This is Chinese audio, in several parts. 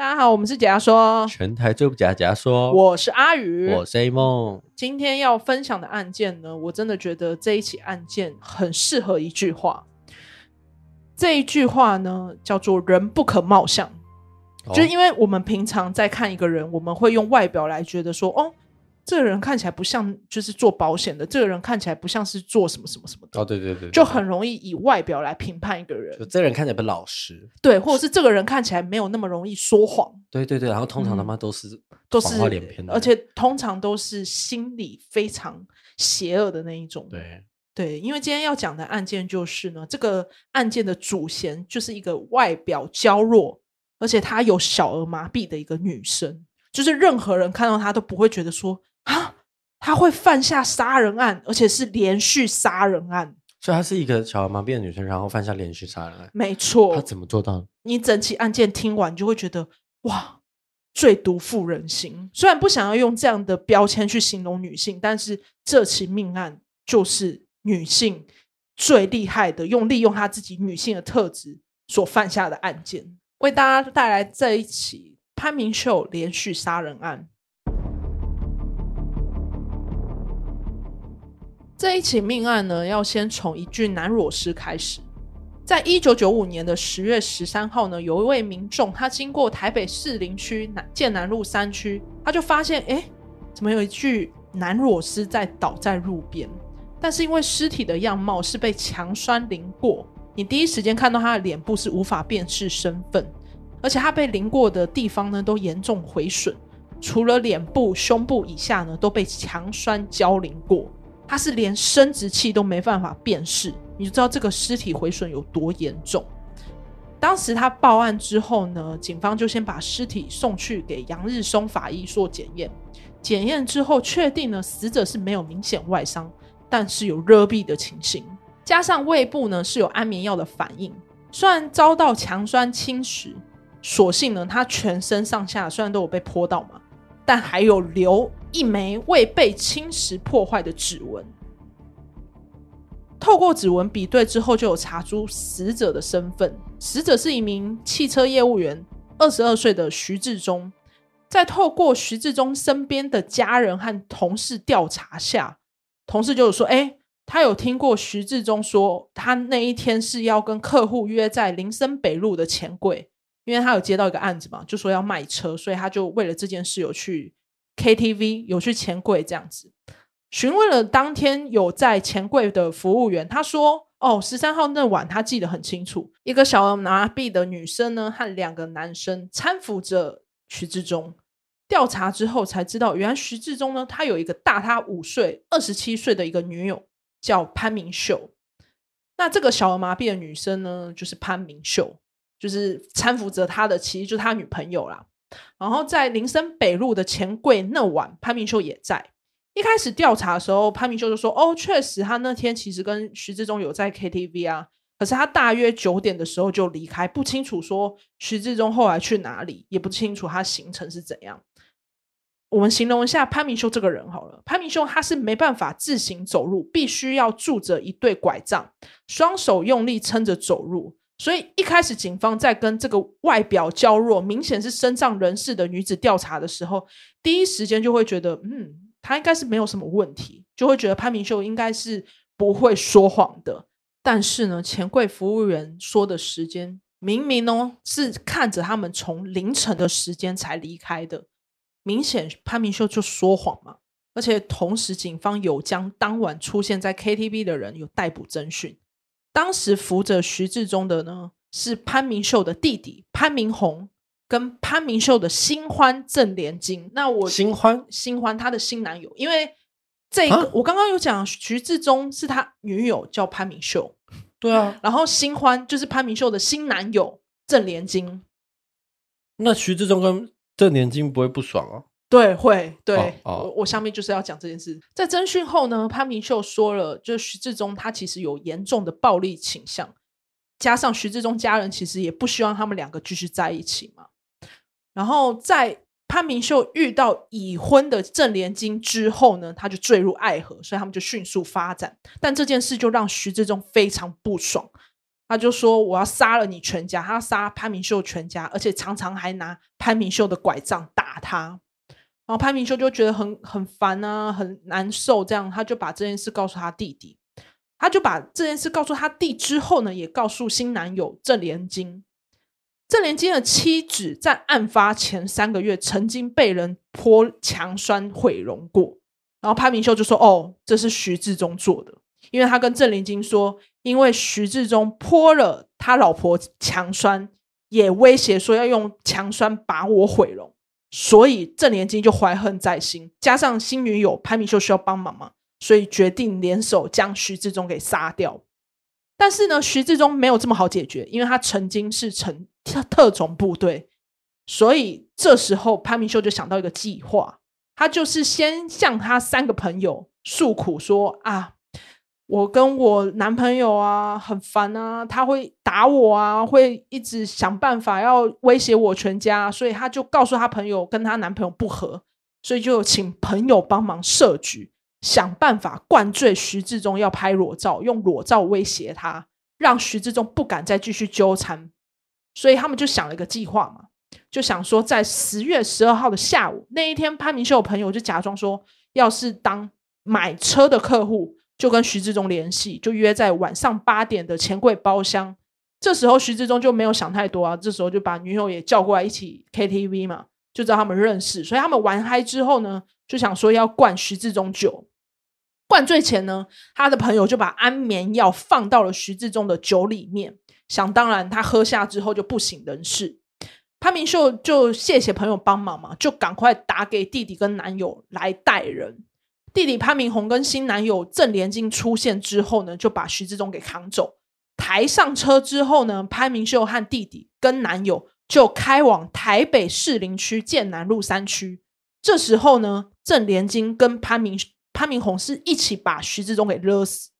大家好，我们是假说，全台最不假假说，我是阿宇，我是 A 梦。今天要分享的案件呢，我真的觉得这一起案件很适合一句话。这一句话呢，叫做“人不可貌相”，哦、就是因为我们平常在看一个人，我们会用外表来觉得说，哦。这个人看起来不像就是做保险的，这个人看起来不像是做什么什么什么的。哦，对对对，对，就很容易以外表来评判一个人。就这个人看起来不老实，对，或者是这个人看起来没有那么容易说谎。对对对，然后通常他妈都是都是而且通常都是心理非常邪恶的那一种。对对，因为今天要讲的案件就是呢，这个案件的主嫌就是一个外表娇弱，而且她有小儿麻痹的一个女生，就是任何人看到她都不会觉得说。啊！他会犯下杀人案，而且是连续杀人案。所以她是一个小儿麻痹的女生，然后犯下连续杀人案。没错。她怎么做到？你整起案件听完，你就会觉得哇，最毒妇人心。虽然不想要用这样的标签去形容女性，但是这起命案就是女性最厉害的，用利用她自己女性的特质所犯下的案件，为大家带来这一起潘明秀连续杀人案。这一起命案呢，要先从一具男裸尸开始。在一九九五年的十月十三号呢，有一位民众，他经过台北士林区南建南路三区，他就发现，哎，怎么有一具男裸尸在倒在路边？但是因为尸体的样貌是被强酸淋过，你第一时间看到他的脸部是无法辨识身份，而且他被淋过的地方呢，都严重毁损，除了脸部、胸部以下呢，都被强酸浇淋过。他是连生殖器都没办法辨识，你就知道这个尸体毁损有多严重。当时他报案之后呢，警方就先把尸体送去给杨日松法医做检验，检验之后确定呢，死者是没有明显外伤，但是有热毙的情形，加上胃部呢是有安眠药的反应，虽然遭到强酸侵蚀，所幸呢他全身上下虽然都有被泼到嘛，但还有留。一枚未被侵蚀破坏的指纹，透过指纹比对之后，就有查出死者的身份。死者是一名汽车业务员，二十二岁的徐志忠。在透过徐志忠身边的家人和同事调查下，同事就有说：“哎，他有听过徐志忠说，他那一天是要跟客户约在林森北路的钱柜，因为他有接到一个案子嘛，就说要卖车，所以他就为了这件事有去。” KTV 有去钱柜这样子询问了当天有在钱柜的服务员，他说：“哦，十三号那晚他记得很清楚，一个小儿麻痹的女生呢和两个男生搀扶着徐志忠。调查之后才知道，原来徐志忠呢他有一个大他五岁、二十七岁的一个女友叫潘明秀。那这个小儿麻痹的女生呢就是潘明秀，就是搀扶着他的，其实就是他女朋友啦。”然后在林森北路的钱柜那晚，潘明秀也在。一开始调查的时候，潘明秀就说：“哦，确实，他那天其实跟徐志忠有在 KTV 啊。可是他大约九点的时候就离开，不清楚说徐志忠后来去哪里，也不清楚他行程是怎样。我们形容一下潘明秀这个人好了。潘明秀他是没办法自行走路，必须要拄着一对拐杖，双手用力撑着走路。”所以一开始，警方在跟这个外表娇弱、明显是身障人士的女子调查的时候，第一时间就会觉得，嗯，她应该是没有什么问题，就会觉得潘明秀应该是不会说谎的。但是呢，钱柜服务员说的时间，明明呢是看着他们从凌晨的时间才离开的，明显潘明秀就说谎嘛。而且同时，警方有将当晚出现在 KTV 的人有逮捕侦讯。当时扶着徐志忠的呢，是潘明秀的弟弟潘明宏，跟潘明秀的新欢郑连金。那我新欢新欢他的新男友，因为这个、啊、我刚刚有讲，徐志忠是他女友叫潘明秀，对啊，然后新欢就是潘明秀的新男友郑连金。那徐志忠跟郑连金不会不爽啊？对，会对、哦哦、我我下面就是要讲这件事。在侦讯后呢，潘明秀说了，就是徐志忠他其实有严重的暴力倾向，加上徐志忠家人其实也不希望他们两个继续在一起嘛。然后在潘明秀遇到已婚的郑连金之后呢，他就坠入爱河，所以他们就迅速发展。但这件事就让徐志忠非常不爽，他就说我要杀了你全家，他要杀潘明秀全家，而且常常还拿潘明秀的拐杖打他。然后潘明秀就觉得很很烦啊，很难受，这样他就把这件事告诉他弟弟。他就把这件事告诉他弟之后呢，也告诉新男友郑连金。郑连金的妻子在案发前三个月曾经被人泼强酸毁容过，然后潘明秀就说：“哦，这是徐志忠做的，因为他跟郑连金说，因为徐志忠泼了他老婆强酸，也威胁说要用强酸把我毁容，所以郑连金就怀恨在心，加上新女友潘明秀需要帮忙嘛，所以决定联手将徐志忠给杀掉。但是呢，徐志忠没有这么好解决，因为他曾经是成。”特特种部队，所以这时候潘明秀就想到一个计划，他就是先向他三个朋友诉苦说啊，我跟我男朋友啊很烦啊，他会打我啊，会一直想办法要威胁我全家，所以他就告诉他朋友跟他男朋友不和，所以就请朋友帮忙设局，想办法灌醉徐志忠要拍裸照，用裸照威胁他，让徐志忠不敢再继续纠缠。所以他们就想了一个计划嘛，就想说在十月十二号的下午那一天，潘明秀的朋友就假装说，要是当买车的客户，就跟徐志忠联系，就约在晚上八点的钱柜包厢。这时候徐志忠就没有想太多啊，这时候就把女友也叫过来一起 KTV 嘛，就知道他们认识。所以他们玩嗨之后呢，就想说要灌徐志忠酒。灌醉前呢，他的朋友就把安眠药放到了徐志忠的酒里面。想当然，他喝下之后就不省人事。潘明秀就谢谢朋友帮忙嘛，就赶快打给弟弟跟男友来带人。弟弟潘明宏跟新男友郑连金出现之后呢，就把徐志忠给扛走。抬上车之后呢，潘明秀和弟弟跟男友就开往台北士林区剑南路三区。这时候呢，郑连金跟潘明潘明宏是一起把徐志忠给勒死。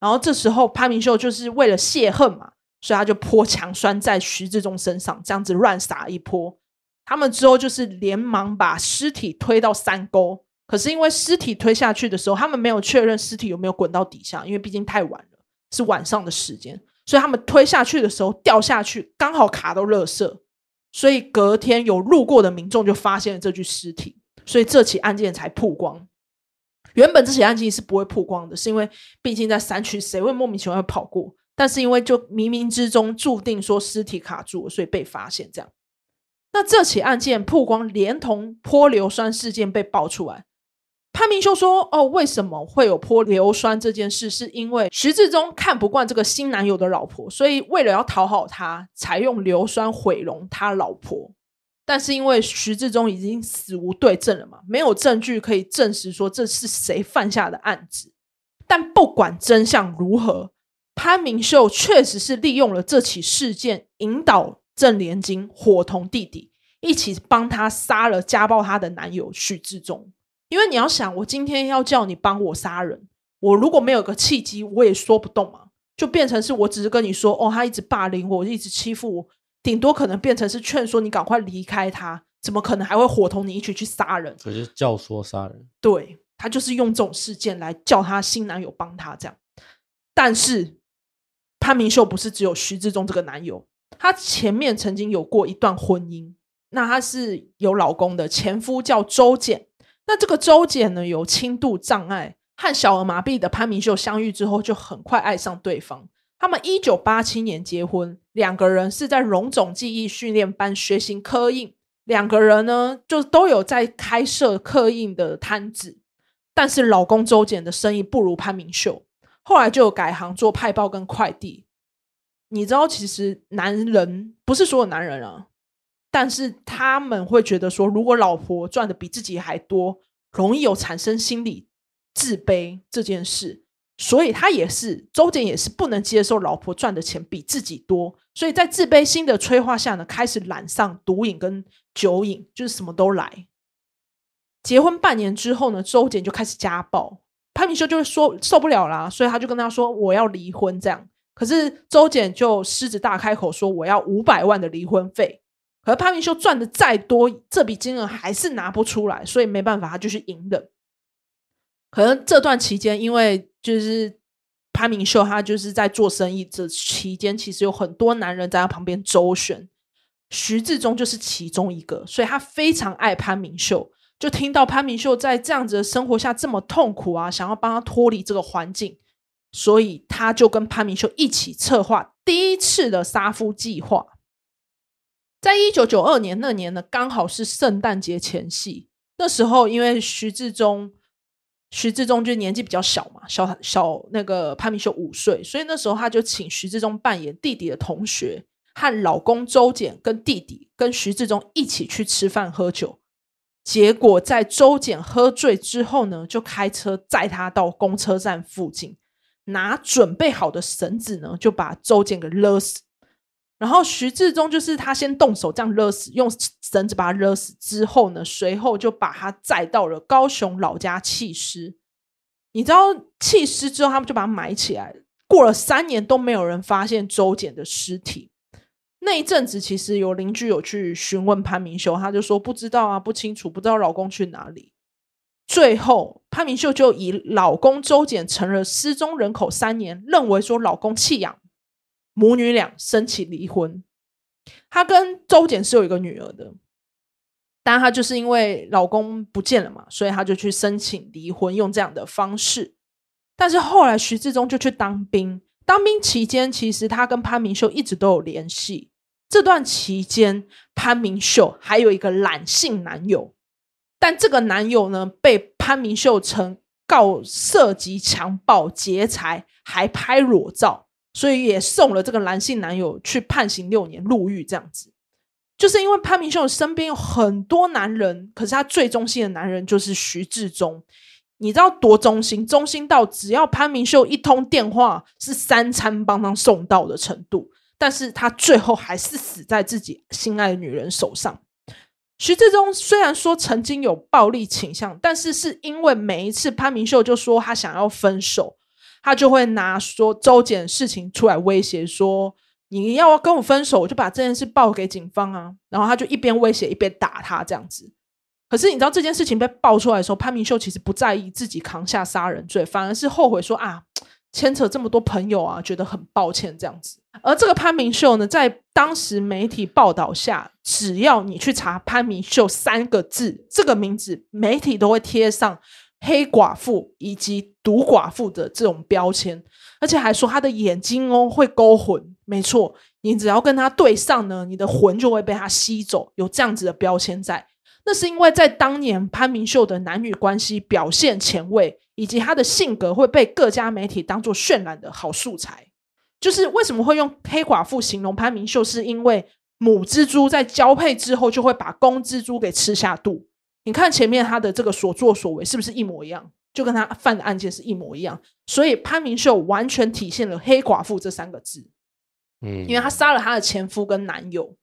然后这时候潘明秀就是为了泄恨嘛。所以他就泼强酸在徐志忠身上，这样子乱撒一泼。他们之后就是连忙把尸体推到山沟，可是因为尸体推下去的时候，他们没有确认尸体有没有滚到底下，因为毕竟太晚了，是晚上的时间。所以他们推下去的时候掉下去，刚好卡到垃圾。所以隔天有路过的民众就发现了这具尸体，所以这起案件才曝光。原本这起案件是不会曝光的，是因为毕竟在山区，谁会莫名其妙跑过？但是因为就冥冥之中注定说尸体卡住了，所以被发现这样。那这起案件曝光，连同泼硫酸事件被爆出来。潘明秀说：“哦，为什么会有泼硫酸这件事？是因为徐志忠看不惯这个新男友的老婆，所以为了要讨好他，才用硫酸毁容他老婆。但是因为徐志忠已经死无对证了嘛，没有证据可以证实说这是谁犯下的案子。但不管真相如何。”潘明秀确实是利用了这起事件，引导郑连金伙同弟弟一起帮他杀了家暴他的男友许志忠。因为你要想，我今天要叫你帮我杀人，我如果没有个契机，我也说不动嘛，就变成是我只是跟你说，哦，他一直霸凌我，一直欺负我，顶多可能变成是劝说你赶快离开他，怎么可能还会伙同你一起去杀人？可是教唆杀人，对，他就是用这种事件来叫他新男友帮他这样，但是。潘明秀不是只有徐志忠这个男友，她前面曾经有过一段婚姻，那她是有老公的，前夫叫周俭。那这个周简呢，有轻度障碍，和小儿麻痹的潘明秀相遇之后，就很快爱上对方。他们一九八七年结婚，两个人是在荣总记忆训练班学习刻印，两个人呢就都有在开设刻印的摊子，但是老公周简的生意不如潘明秀。后来就改行做派报跟快递。你知道，其实男人不是所有男人啊，但是他们会觉得说，如果老婆赚的比自己还多，容易有产生心理自卑这件事。所以他也是周简也是不能接受老婆赚的钱比自己多，所以在自卑心的催化下呢，开始染上毒瘾跟酒瘾，就是什么都来。结婚半年之后呢，周简就开始家暴。潘明修就说受不了啦，所以他就跟他说我要离婚这样。可是周简就狮子大开口说我要五百万的离婚费。可是潘明秀赚的再多，这笔金额还是拿不出来，所以没办法，他就是隐忍。可能这段期间，因为就是潘明秀他就是在做生意这期间，其实有很多男人在他旁边周旋，徐志忠就是其中一个，所以他非常爱潘明秀。就听到潘明秀在这样子的生活下这么痛苦啊，想要帮他脱离这个环境，所以他就跟潘明秀一起策划第一次的杀夫计划。在一九九二年那年呢，刚好是圣诞节前夕，那时候因为徐志忠。徐志忠就年纪比较小嘛，小小那个潘明秀五岁，所以那时候他就请徐志忠扮演弟弟的同学，和老公周俭跟弟弟跟徐志忠一起去吃饭喝酒。结果在周俭喝醉之后呢，就开车载他到公车站附近，拿准备好的绳子呢，就把周俭给勒死。然后徐志忠就是他先动手这样勒死，用绳子把他勒死之后呢，随后就把他载到了高雄老家弃尸。你知道弃尸之后，他们就把他埋起来。过了三年都没有人发现周简的尸体。那一阵子，其实有邻居有去询问潘明秀，他就说不知道啊，不清楚，不知道老公去哪里。最后潘明秀就以老公周简成了失踪人口三年，认为说老公弃养。母女俩申请离婚，她跟周简是有一个女儿的，但她就是因为老公不见了嘛，所以她就去申请离婚，用这样的方式。但是后来徐志忠就去当兵，当兵期间其实他跟潘明秀一直都有联系。这段期间，潘明秀还有一个懒性男友，但这个男友呢，被潘明秀曾告涉及强暴、劫财，还拍裸照。所以也送了这个男性男友去判刑六年入狱，这样子，就是因为潘明秀身边有很多男人，可是他最忠心的男人就是徐志忠。你知道多忠心？忠心到只要潘明秀一通电话，是三餐帮他送到的程度。但是他最后还是死在自己心爱的女人手上。徐志忠虽然说曾经有暴力倾向，但是是因为每一次潘明秀就说他想要分手。他就会拿说周俭的事情出来威胁说，你要跟我分手，我就把这件事报给警方啊。然后他就一边威胁一边打他这样子。可是你知道这件事情被爆出来的时候，潘明秀其实不在意自己扛下杀人罪，反而是后悔说啊，牵扯这么多朋友啊，觉得很抱歉这样子。而这个潘明秀呢，在当时媒体报道下，只要你去查潘明秀三个字这个名字，媒体都会贴上。黑寡妇以及毒寡妇的这种标签，而且还说他的眼睛哦会勾魂，没错，你只要跟他对上呢，你的魂就会被他吸走，有这样子的标签在。那是因为在当年潘明秀的男女关系表现前卫，以及他的性格会被各家媒体当做渲染的好素材。就是为什么会用黑寡妇形容潘明秀，是因为母蜘蛛在交配之后就会把公蜘蛛给吃下肚。你看前面他的这个所作所为是不是一模一样？就跟他犯的案件是一模一样，所以潘明秀完全体现了“黑寡妇”这三个字。嗯，因为他杀了他的前夫跟男友。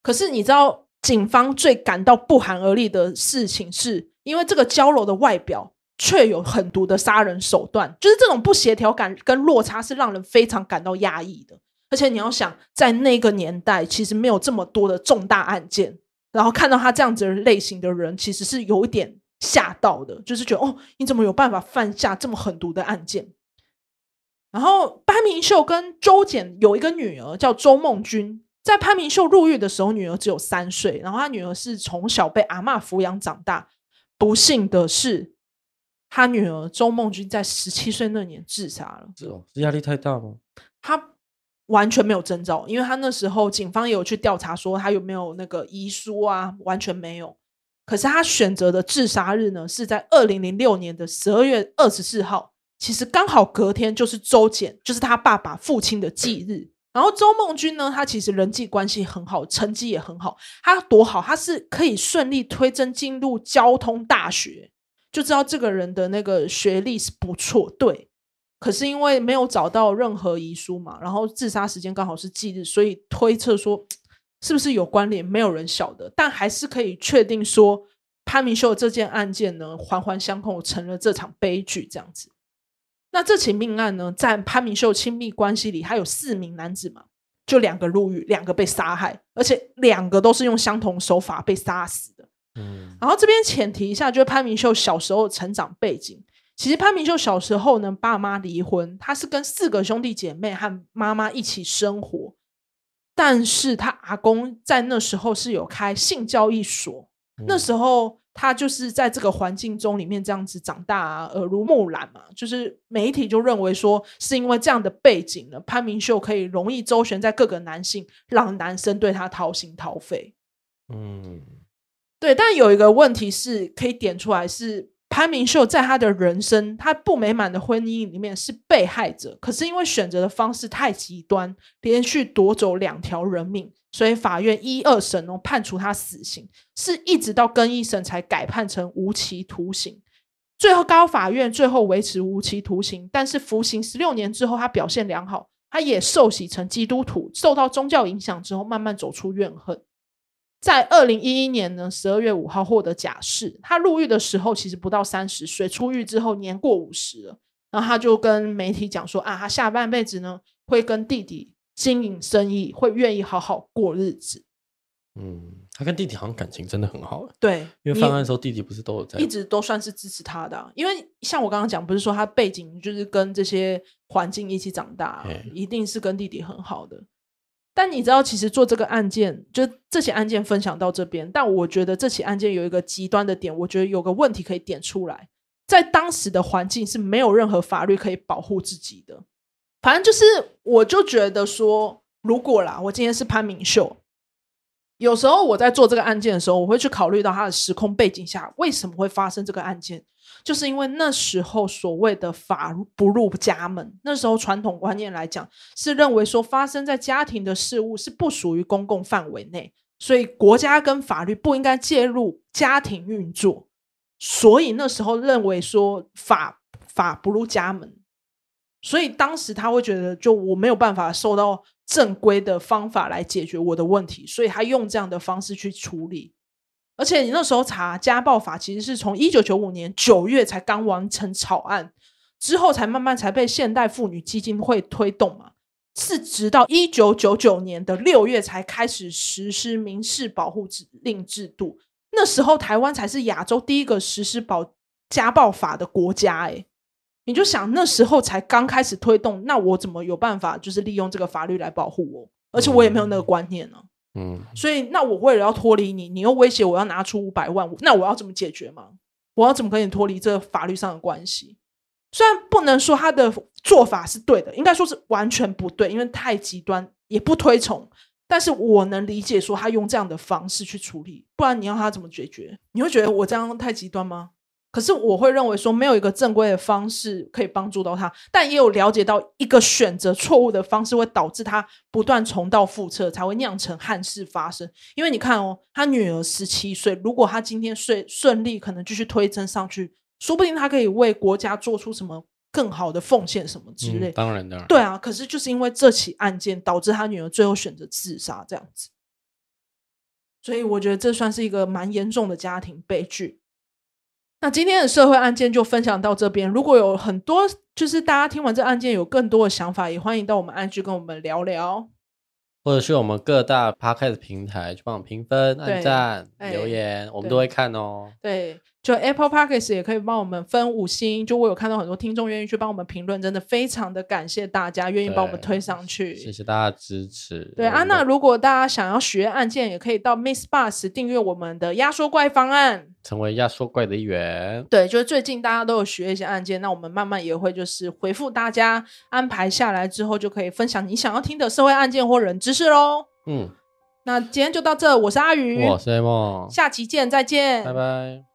可是你知道，警方最感到不寒而栗的事情是，因为这个娇柔的外表却有狠毒的杀人手段，就是这种不协调感跟落差是让人非常感到压抑的。而且你要想，在那个年代，其实没有这么多的重大案件。然后看到他这样子的类型的人，其实是有一点吓到的，就是觉得哦，你怎么有办法犯下这么狠毒的案件？然后潘明秀跟周简有一个女儿叫周梦君，在潘明秀入狱的时候，女儿只有三岁，然后他女儿是从小被阿嬷抚养长大。不幸的是，他女儿周梦君在十七岁那年自杀了。是哦，是压力太大吗？他。完全没有征兆，因为他那时候警方也有去调查，说他有没有那个遗书啊，完全没有。可是他选择的自杀日呢，是在二零零六年的十二月二十四号，其实刚好隔天就是周俭，就是他爸爸父亲的忌日。然后周梦君呢，他其实人际关系很好，成绩也很好，他多好，他是可以顺利推甄进入交通大学，就知道这个人的那个学历是不错，对。可是因为没有找到任何遗书嘛，然后自杀时间刚好是忌日，所以推测说是不是有关联，没有人晓得。但还是可以确定说，潘明秀这件案件呢，环环相扣成了这场悲剧这样子。那这起命案呢，在潘明秀亲密关系里，还有四名男子嘛，就两个入狱，两个被杀害，而且两个都是用相同手法被杀死的。嗯，然后这边前提一下，就是潘明秀小时候成长背景。其实潘明秀小时候呢，爸妈离婚，他是跟四个兄弟姐妹和妈妈一起生活。但是他阿公在那时候是有开性交易所，嗯、那时候他就是在这个环境中里面这样子长大啊，耳濡目染嘛。就是媒体就认为说，是因为这样的背景呢，潘明秀可以容易周旋在各个男性，让男生对他掏心掏肺。嗯，对。但有一个问题是可以点出来是。潘明秀在他的人生，他不美满的婚姻里面是被害者，可是因为选择的方式太极端，连续夺走两条人命，所以法院一二审哦判处他死刑，是一直到更一审才改判成无期徒刑。最后高法院最后维持无期徒刑，但是服刑十六年之后，他表现良好，他也受洗成基督徒，受到宗教影响之后，慢慢走出怨恨。在二零一一年呢，十二月五号获得假释。他入狱的时候其实不到三十岁，出狱之后年过五十了。然后他就跟媒体讲说：“啊，他下半辈子呢会跟弟弟经营生意，会愿意好好过日子。”嗯，他跟弟弟好像感情真的很好。对，因为犯案的时候弟弟不是都有在，一直都算是支持他的啊。因为像我刚刚讲，不是说他背景就是跟这些环境一起长大啊，一定是跟弟弟很好的。但你知道，其实做这个案件，就这起案件分享到这边。但我觉得这起案件有一个极端的点，我觉得有个问题可以点出来，在当时的环境是没有任何法律可以保护自己的。反正就是，我就觉得说，如果啦，我今天是潘明秀。有时候我在做这个案件的时候，我会去考虑到它的时空背景下为什么会发生这个案件，就是因为那时候所谓的法不入家门，那时候传统观念来讲是认为说发生在家庭的事物是不属于公共范围内，所以国家跟法律不应该介入家庭运作，所以那时候认为说法法不入家门，所以当时他会觉得就我没有办法受到。正规的方法来解决我的问题，所以他用这样的方式去处理。而且你那时候查家暴法，其实是从一九九五年九月才刚完成草案，之后才慢慢才被现代妇女基金会推动嘛。是直到一九九九年的六月才开始实施民事保护指令制度。那时候台湾才是亚洲第一个实施保家暴法的国家，欸，诶。你就想那时候才刚开始推动，那我怎么有办法就是利用这个法律来保护我？而且我也没有那个观念呢。嗯，所以那我为了要脱离你，你又威胁我要拿出五百万，那我要怎么解决吗？我要怎么跟你脱离这个法律上的关系？虽然不能说他的做法是对的，应该说是完全不对，因为太极端，也不推崇。但是我能理解说他用这样的方式去处理，不然你要他怎么解决？你会觉得我这样太极端吗？可是我会认为说，没有一个正规的方式可以帮助到他，但也有了解到一个选择错误的方式会导致他不断重蹈覆辙，才会酿成憾事发生。因为你看哦，他女儿十七岁，如果他今天顺顺利，可能继续推甄上去，说不定他可以为国家做出什么更好的奉献什么之类。嗯，当然，当然，对啊。可是就是因为这起案件，导致他女儿最后选择自杀这样子，所以我觉得这算是一个蛮严重的家庭悲剧。那今天的社会案件就分享到这边。如果有很多，就是大家听完这案件有更多的想法，也欢迎到我们 IG 跟我们聊聊，或者是我们各大 Podcast 平台去帮我们评分、按赞、留言，我们都会看哦。对。就 Apple Podcast 也可以帮我们分五星，就我有看到很多听众愿意去帮我们评论，真的非常的感谢大家愿意帮我们推上去，谢谢大家支持。对啊，那如果大家想要学案件，也可以到 Miss Bus 订阅我们的压缩怪方案，成为压缩怪的一员。对，就是最近大家都有学一些案件，那我们慢慢也会就是回复大家，安排下来之后就可以分享你想要听的社会案件或人知识喽。嗯，那今天就到这，我是阿鱼，我是 A 梦，下期见，再见，拜拜。